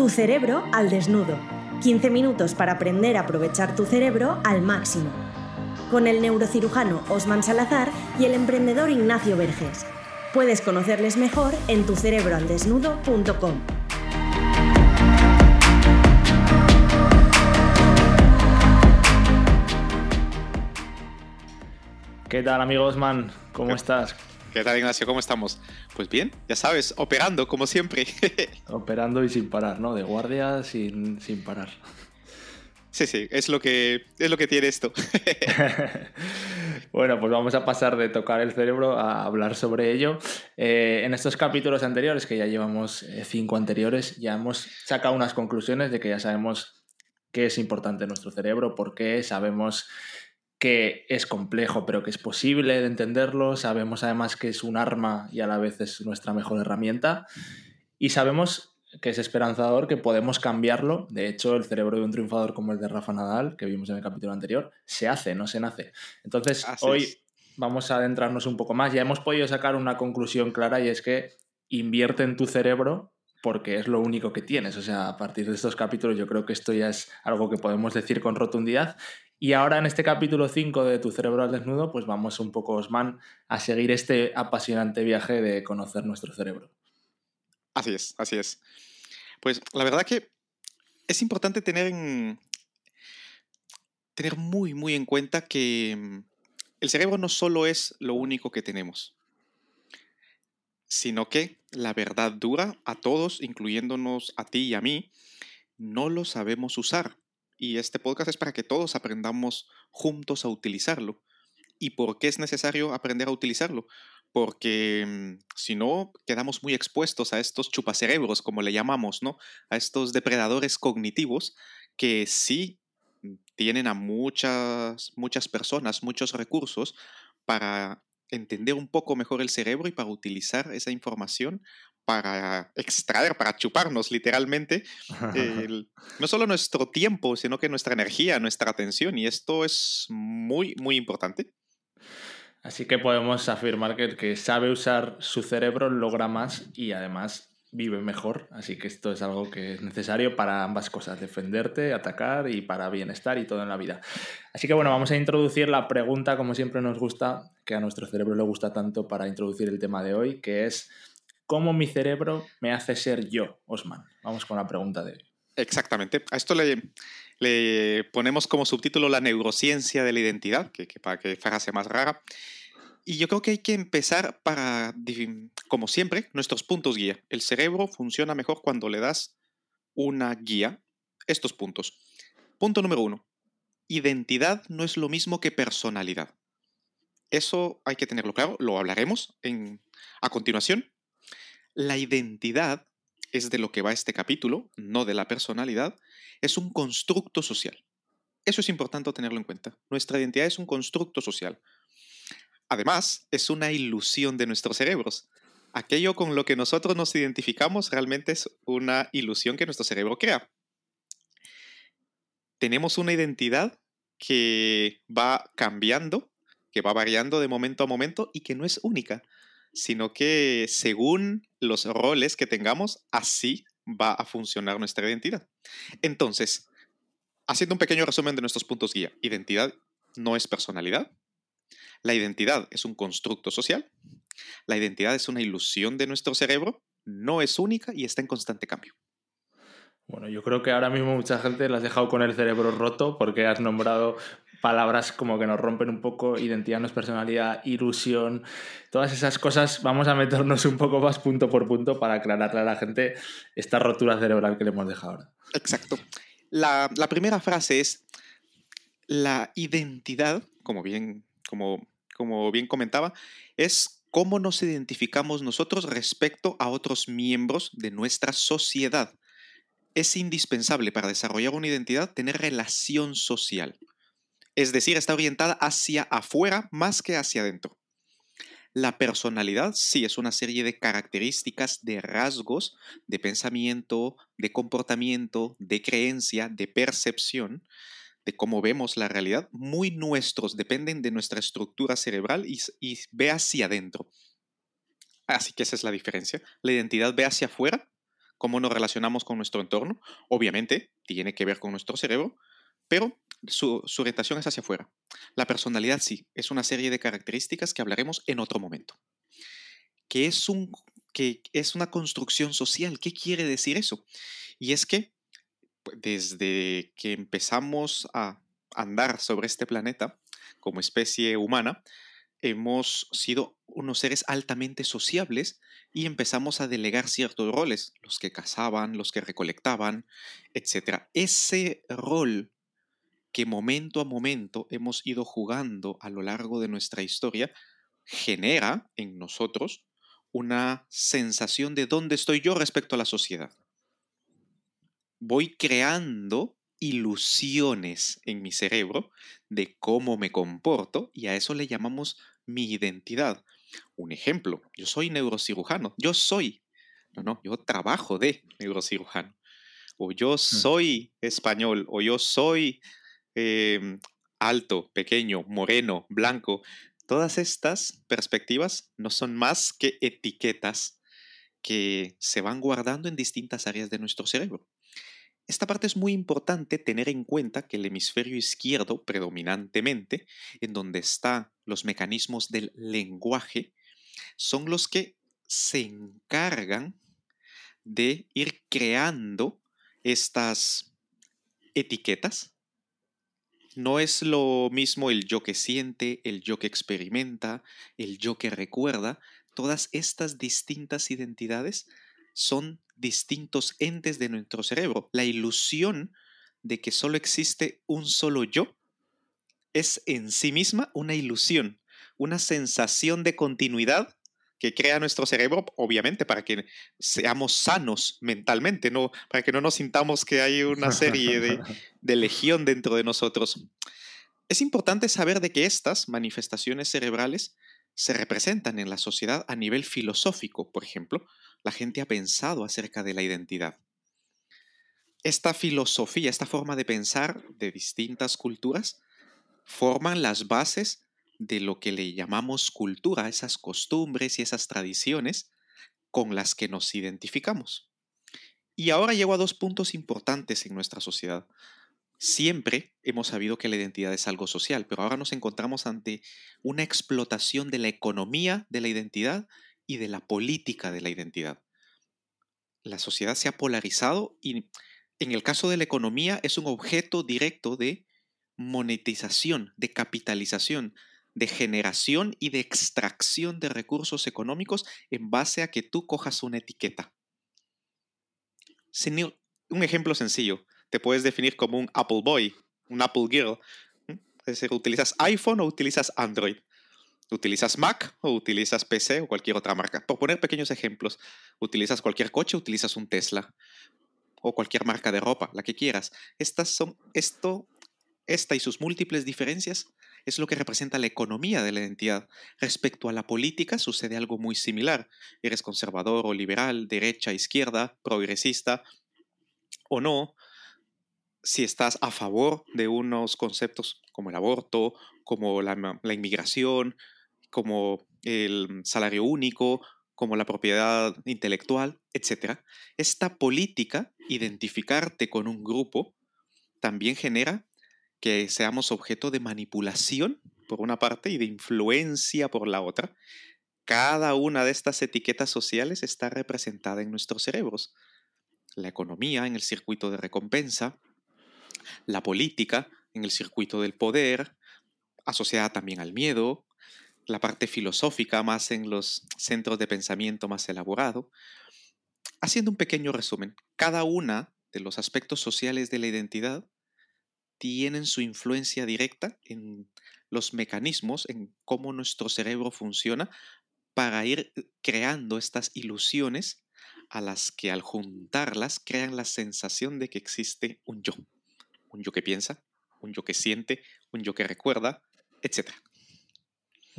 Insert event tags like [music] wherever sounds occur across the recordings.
Tu cerebro al desnudo. 15 minutos para aprender a aprovechar tu cerebro al máximo. Con el neurocirujano Osman Salazar y el emprendedor Ignacio Verges. Puedes conocerles mejor en tucerebroaldesnudo.com. ¿Qué tal, amigo Osman? ¿Cómo estás? ¿Qué tal, Ignacio? ¿Cómo estamos? Pues bien, ya sabes, operando como siempre. [laughs] Operando y sin parar, ¿no? De guardia sin, sin parar. Sí, sí, es lo que, es lo que tiene esto. [laughs] bueno, pues vamos a pasar de tocar el cerebro a hablar sobre ello. Eh, en estos capítulos anteriores, que ya llevamos eh, cinco anteriores, ya hemos sacado unas conclusiones de que ya sabemos qué es importante en nuestro cerebro, por qué sabemos que es complejo, pero que es posible de entenderlo. Sabemos además que es un arma y a la vez es nuestra mejor herramienta. Y sabemos que es esperanzador, que podemos cambiarlo. De hecho, el cerebro de un triunfador como el de Rafa Nadal, que vimos en el capítulo anterior, se hace, no se nace. Entonces, hoy vamos a adentrarnos un poco más. Ya hemos podido sacar una conclusión clara y es que invierte en tu cerebro porque es lo único que tienes. O sea, a partir de estos capítulos yo creo que esto ya es algo que podemos decir con rotundidad y ahora en este capítulo 5 de Tu cerebro al desnudo, pues vamos un poco, Osman, a seguir este apasionante viaje de conocer nuestro cerebro. Así es, así es. Pues la verdad que es importante tener, tener muy, muy en cuenta que mm, el cerebro no solo es lo único que tenemos, sino que la verdad dura a todos, incluyéndonos a ti y a mí, no lo sabemos usar y este podcast es para que todos aprendamos juntos a utilizarlo. ¿Y por qué es necesario aprender a utilizarlo? Porque mm, si no, quedamos muy expuestos a estos chupacerebros, como le llamamos, ¿no? A estos depredadores cognitivos que sí mm, tienen a muchas, muchas personas, muchos recursos para entender un poco mejor el cerebro y para utilizar esa información para extraer, para chuparnos literalmente, [laughs] no solo nuestro tiempo, sino que nuestra energía, nuestra atención. Y esto es muy, muy importante. Así que podemos afirmar que el que sabe usar su cerebro logra más y además vive mejor. Así que esto es algo que es necesario para ambas cosas, defenderte, atacar y para bienestar y todo en la vida. Así que bueno, vamos a introducir la pregunta, como siempre nos gusta, que a nuestro cerebro le gusta tanto para introducir el tema de hoy, que es ¿Cómo mi cerebro me hace ser yo, Osman? Vamos con la pregunta de hoy. Exactamente. A esto le, ponemos como subtítulo la neurociencia de la identidad, que, para que frase más rara. Y yo creo que hay que empezar para, como siempre, nuestros puntos guía. El cerebro funciona mejor cuando le das una guía, estos puntos. Punto número uno. Identidad no es lo mismo que personalidad. Eso hay que tenerlo claro, lo hablaremos en, a continuación. La identidad es de lo que va este capítulo, no de la personalidad, es un constructo social. Eso es importante tenerlo en cuenta. Nuestra identidad es un constructo social. Además, es una ilusión de nuestros cerebros. Aquello con lo que nosotros nos identificamos realmente es una ilusión que nuestro cerebro crea. Tenemos una identidad que va cambiando, que va variando de momento a momento y que no es única sino que según los roles que tengamos, así va a funcionar nuestra identidad. Entonces, haciendo un pequeño resumen de nuestros puntos guía, identidad no es personalidad, la identidad es un constructo social, la identidad es una ilusión de nuestro cerebro, no es única y está en constante cambio. Bueno, yo creo que ahora mismo mucha gente la has dejado con el cerebro roto porque has nombrado palabras como que nos rompen un poco, identidad no es personalidad, ilusión, todas esas cosas, vamos a meternos un poco más punto por punto para aclararle a la gente esta rotura cerebral que le hemos dejado. Exacto. La, primera frase es, la identidad, como bien, como, como bien comentaba, es cómo nos identificamos nosotros respecto a otros miembros de nuestra sociedad. Es indispensable para desarrollar una identidad tener relación social es decir, está orientada hacia afuera más que hacia adentro. La personalidad sí es una serie de características, de rasgos, de pensamiento, de comportamiento, de creencia, de percepción, de cómo vemos la realidad, muy nuestros, dependen de nuestra estructura cerebral y, y ve hacia adentro. Así que esa es la diferencia. La identidad ve hacia afuera, cómo nos relacionamos con nuestro entorno. Obviamente, tiene que ver con nuestro cerebro, pero su, orientación es hacia afuera. La personalidad sí, es una serie de características que hablaremos en otro momento. Que es, un, que es una construcción social. ¿Qué quiere decir eso? Y es que pues, desde que empezamos a andar sobre este planeta como especie humana, hemos sido unos seres altamente sociables y empezamos a delegar ciertos roles, los que cazaban, los que recolectaban, etc. Ese rol que momento a momento hemos ido jugando a lo largo de nuestra historia genera en nosotros una sensación de dónde estoy yo respecto a la sociedad. Voy creando ilusiones en mi cerebro de cómo me comporto y a eso le llamamos mi identidad. Un ejemplo, yo soy neurocirujano, yo soy, no, no, yo trabajo de neurocirujano, o yo mm. soy español, o yo soy em, alto, pequeño, moreno, blanco. Todas estas perspectivas no son más que etiquetas que se van guardando en distintas áreas de nuestro cerebro. Esta parte es muy importante tener en cuenta que el hemisferio izquierdo, predominantemente, en donde están los mecanismos del lenguaje, son los que se encargan de ir creando estas etiquetas. No es lo mismo el yo que siente, el yo que experimenta, el yo que recuerda. Todas estas distintas identidades son distintos entes de nuestro cerebro. La ilusión de que solo existe un solo yo es en sí misma una ilusión, una sensación de continuidad que crea nuestro cerebro, obviamente, para que seamos sanos mentalmente, no, para que no nos sintamos que hay una serie de, [laughs] de legión dentro de nosotros. Es importante saber de que estas manifestaciones cerebrales se representan en la sociedad a nivel filosófico, por ejemplo, la gente ha pensado acerca de la identidad. Esta filosofía, esta forma de pensar de distintas culturas, forman las bases de lo que le llamamos cultura, esas costumbres y esas tradiciones con las que nos identificamos. Y ahora llego a dos puntos importantes en nuestra sociedad. Siempre hemos sabido que la identidad es algo social, pero ahora nos encontramos ante una explotación de la economía de la identidad y de la política de la identidad. La sociedad se ha polarizado y en el caso de la economía es un objeto directo de monetización, de capitalización, de generación y de extracción de recursos económicos en base a que tú cojas una etiqueta. Un ejemplo sencillo, te puedes definir como un Apple Boy, un Apple Girl. Es decir, utilizas iPhone o utilizas Android. ¿Utilizas Mac o utilizas PC o cualquier otra marca? Por poner pequeños ejemplos, ¿utilizas cualquier coche utilizas un Tesla? O cualquier marca de ropa, la que quieras. Estas son, esto, esta y sus múltiples diferencias es lo que representa la economía de la identidad. Respecto a la política sucede algo muy similar. Eres conservador o liberal, derecha, izquierda, progresista o no. Si estás a favor de unos conceptos como el aborto, como la, la inmigración, como el salario único, como la propiedad intelectual, etc. Esta política, identificarte con un grupo, también genera que seamos objeto de manipulación por una parte y de influencia por la otra. Cada una de estas etiquetas sociales está representada en nuestros cerebros. La economía en el circuito de recompensa, la política en el circuito del poder, asociada también al miedo, la parte filosófica más en los centros de pensamiento más elaborado. Haciendo un pequeño resumen, cada una de los aspectos sociales de la identidad tienen su influencia directa en los mecanismos, en cómo nuestro cerebro funciona para ir eh, creando estas ilusiones a las que al juntarlas crean la sensación de que existe un yo. Un yo que piensa, un yo que siente, un yo que recuerda, etc.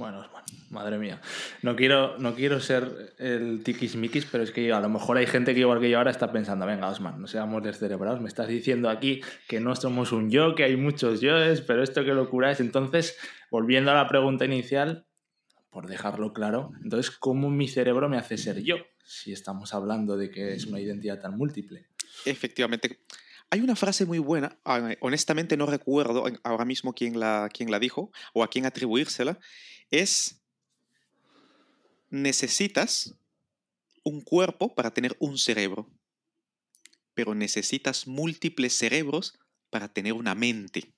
Bueno, madre mía. No quiero, no quiero ser el tiquismiquis, pero es que a lo mejor hay gente que igual que yo ahora está pensando, venga, Osman, no seamos descerebrados, me estás diciendo aquí que no somos un yo, que hay muchos yoes, pero esto qué locura es. Entonces, volviendo a la pregunta inicial, por dejarlo claro, entonces, ¿cómo mi cerebro me hace ser yo? Si estamos hablando de que es una identidad tan múltiple. Efectivamente. Hay una frase muy buena, ah, honestamente no recuerdo ahora mismo quién la, quién la dijo o a quién atribuírsela, es necesitas un cuerpo para tener un cerebro, pero necesitas múltiples cerebros para tener una mente.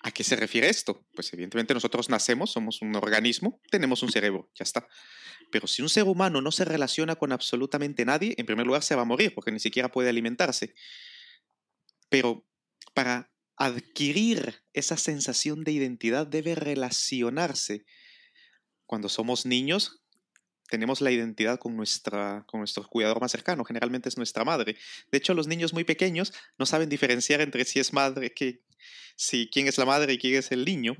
¿A qué se refiere esto? Pues evidentemente nosotros nacemos, somos un organismo, tenemos un cerebro, ya está. Pero si un ser humano no se relaciona con absolutamente nadie, en primer lugar se va a morir porque ni siquiera puede alimentarse. Pero para adquirir esa sensación de identidad debe relacionarse. Cuando somos niños, tenemos la identidad con, nuestra, con nuestro cuidador más cercano, generalmente es nuestra madre. De hecho, los niños muy pequeños no saben diferenciar entre si es madre, que, si quién es la madre y quién es el niño.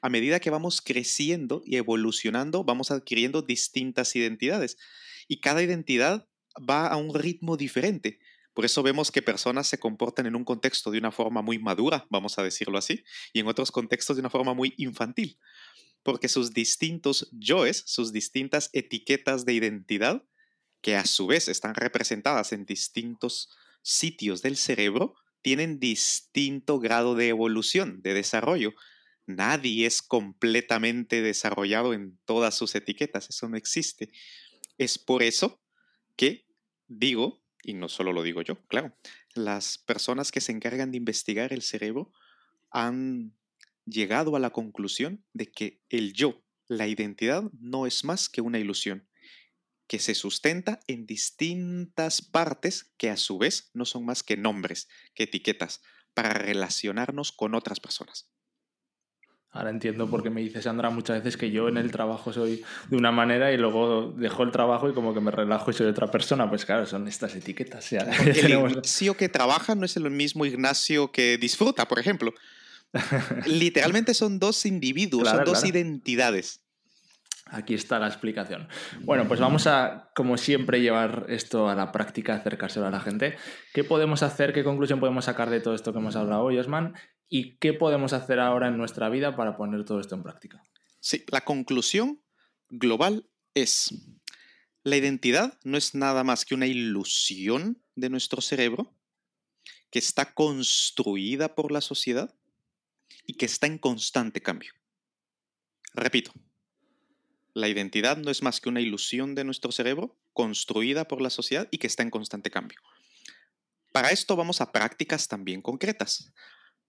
A medida que vamos creciendo y evolucionando, vamos adquiriendo distintas identidades. Y cada identidad va a un ritmo diferente. Por eso vemos que personas se comportan en un contexto de una forma muy madura, vamos a decirlo así, y en otros contextos de una forma muy infantil porque sus distintos yoes, sus distintas etiquetas de identidad, que a su vez están representadas en distintos sitios del cerebro, tienen distinto grado de evolución, de desarrollo. Nadie es completamente desarrollado en todas sus etiquetas, eso no existe. Es por eso que digo, y no solo lo digo yo, claro, las personas que se encargan de investigar el cerebro han llegado a la conclusión de que el yo, la identidad, no es más que una ilusión, que se sustenta en distintas partes que a su vez no son más que nombres, que etiquetas, para relacionarnos con otras personas. Ahora entiendo por qué me dice Sandra muchas veces que yo en el trabajo soy de una manera y luego dejo el trabajo y como que me relajo y soy otra persona. Pues claro, son estas etiquetas. [laughs] el Ignacio que trabaja no es el mismo Ignacio que disfruta, por ejemplo. [laughs] Literalmente son dos individuos, son dos identidades. Aquí está la explicación. Bueno, pues vamos a, como siempre, llevar esto a la práctica, acercárselo a la gente. ¿Qué podemos hacer? ¿Qué conclusión podemos sacar de todo esto que hemos hablado hoy, Osman? ¿Y qué podemos hacer ahora en nuestra vida para poner todo esto en práctica? Sí, la conclusión global es, la identidad no es nada más que una ilusión de nuestro cerebro que está construida por la sociedad y que está en constante cambio. Repito, la identidad no es más que una ilusión de nuestro cerebro construida por la sociedad y que está en constante cambio. Para esto vamos a prácticas también concretas,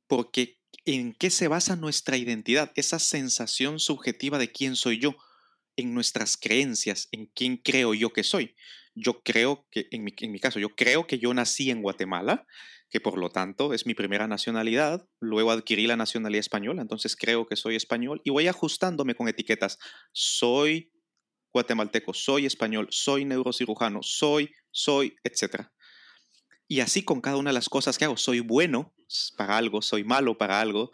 porque ¿en qué se basa nuestra identidad? Esa sensación subjetiva de quién soy yo, en nuestras creencias, en quién creo yo que soy. Yo creo que, en mi, en mi caso, yo creo que yo nací en Guatemala que por lo tanto es mi primera nacionalidad, luego adquirí la nacionalidad española, entonces creo que soy español y voy ajustándome con etiquetas. Soy guatemalteco, soy español, soy neurocirujano, soy, soy, etc. Y así con cada una de las cosas que hago, soy bueno para algo, soy malo para algo,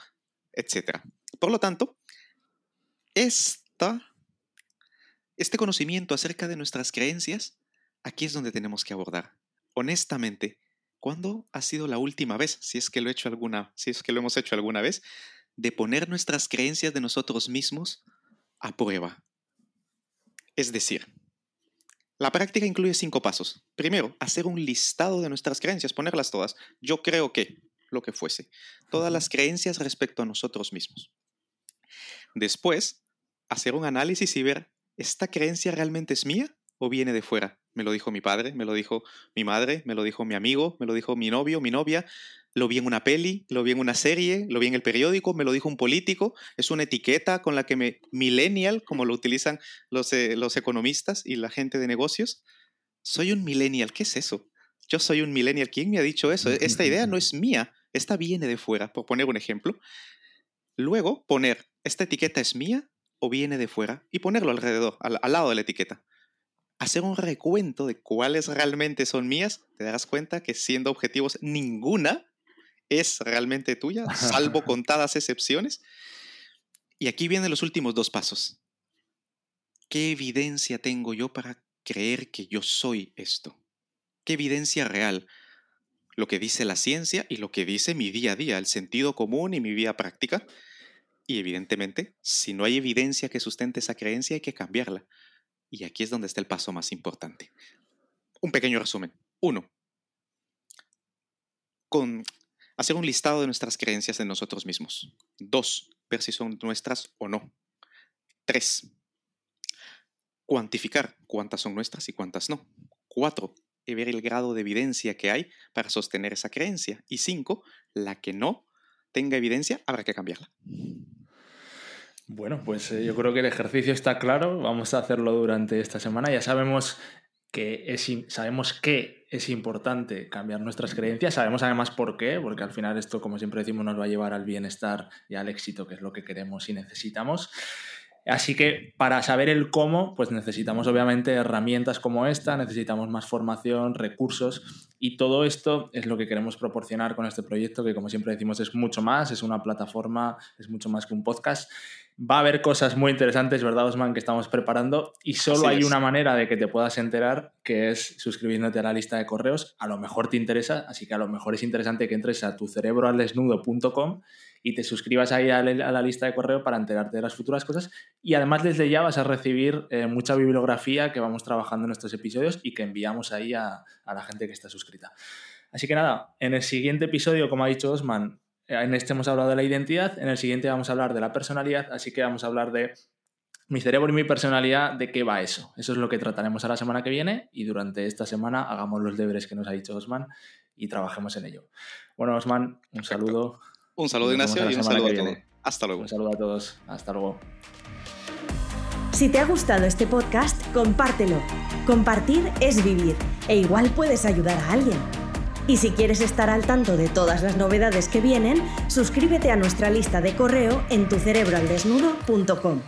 etc. Por lo tanto, esta, este conocimiento acerca de nuestras creencias, aquí es donde tenemos que abordar. Honestamente, ¿Cuándo ha sido la última vez, si es que lo he hecho alguna, si es que lo hemos hecho alguna vez, de poner nuestras creencias de nosotros mismos a prueba? Es decir, la práctica incluye cinco pasos. Primero, hacer un listado de nuestras creencias, ponerlas todas. Yo creo que, lo que fuese. Todas las creencias respecto a nosotros mismos. Después, hacer un análisis y ver, ¿esta creencia realmente es mía o viene de fuera? Me lo dijo mi padre, me lo dijo mi madre, me lo dijo mi amigo, me lo dijo mi novio, mi novia, lo vi en una peli, lo vi en una serie, lo vi en el periódico, me lo dijo un político, es una etiqueta con la que me, millennial, como lo utilizan los, eh, los economistas y la gente de negocios, soy un millennial, ¿qué es eso? Yo soy un millennial, ¿quién me ha dicho eso? Esta idea no es mía, esta viene de fuera, por poner un ejemplo. Luego, poner, ¿esta etiqueta es mía o viene de fuera? Y ponerlo alrededor, al lado de la etiqueta hacer un recuento de cuáles realmente son mías, te darás cuenta que siendo objetivos, ninguna es realmente tuya, salvo [laughs] contadas excepciones. Y aquí vienen los últimos dos pasos. ¿Qué evidencia tengo yo para creer que yo soy esto? ¿Qué evidencia real? Lo que dice la ciencia y lo que dice mi día a día, el sentido común y mi vida práctica. Y evidentemente, si no hay evidencia que sustente esa creencia, hay que cambiarla. Y aquí es donde está el paso más importante. Un pequeño resumen. Uno, con hacer un listado de nuestras creencias en nosotros mismos. Dos, ver si son nuestras o no. Tres, cuantificar cuántas son nuestras y cuántas no. Cuatro, ver el grado de evidencia que hay para sostener esa creencia. Y cinco, la que no tenga evidencia, habrá que cambiarla. Bueno, pues eh, yo creo que el ejercicio está claro. Vamos a hacerlo durante esta semana. Ya sabemos que es, sabemos que es importante cambiar nuestras creencias, sabemos además por qué, porque al final esto, como siempre decimos, nos va a llevar al bienestar y al éxito, que es lo que queremos y necesitamos. Así que para saber el cómo, pues necesitamos obviamente herramientas como esta, necesitamos más formación, recursos y todo esto es lo que queremos proporcionar con este proyecto, que como siempre decimos es mucho más, es una plataforma, es mucho más que un podcast. Va a haber cosas muy interesantes, ¿verdad, Osman?, que estamos preparando y solo hay una manera de que te puedas enterar, que es suscribiéndote a la lista de correos. A lo mejor te interesa, así que a lo mejor es interesante que entres a tucerebroaldesnudo.com y te suscribas ahí a la lista de correo para enterarte de las futuras cosas. Y además desde ya vas a recibir eh, mucha bibliografía que vamos trabajando en estos episodios y que enviamos ahí a, a la gente que está suscrita. Así que nada, en el siguiente episodio, como ha dicho Osman, en este hemos hablado de la identidad, en el siguiente vamos a hablar de la personalidad, así que vamos a hablar de mi cerebro y mi personalidad, ¿de qué va eso? Eso es lo que trataremos a la semana que viene y durante esta semana hagamos los deberes que nos ha dicho Osman y trabajemos en ello. Bueno, Osman, un saludo. Un saludo, Ignacio, y un saludo a todos. Hasta luego. Un saludo a todos. Hasta luego. Si te ha gustado este podcast, compártelo. Compartir es vivir e igual puedes ayudar a alguien. Y si quieres estar al tanto de todas las novedades que vienen, suscríbete a nuestra lista de correo en tucerebroaldesnudo.com.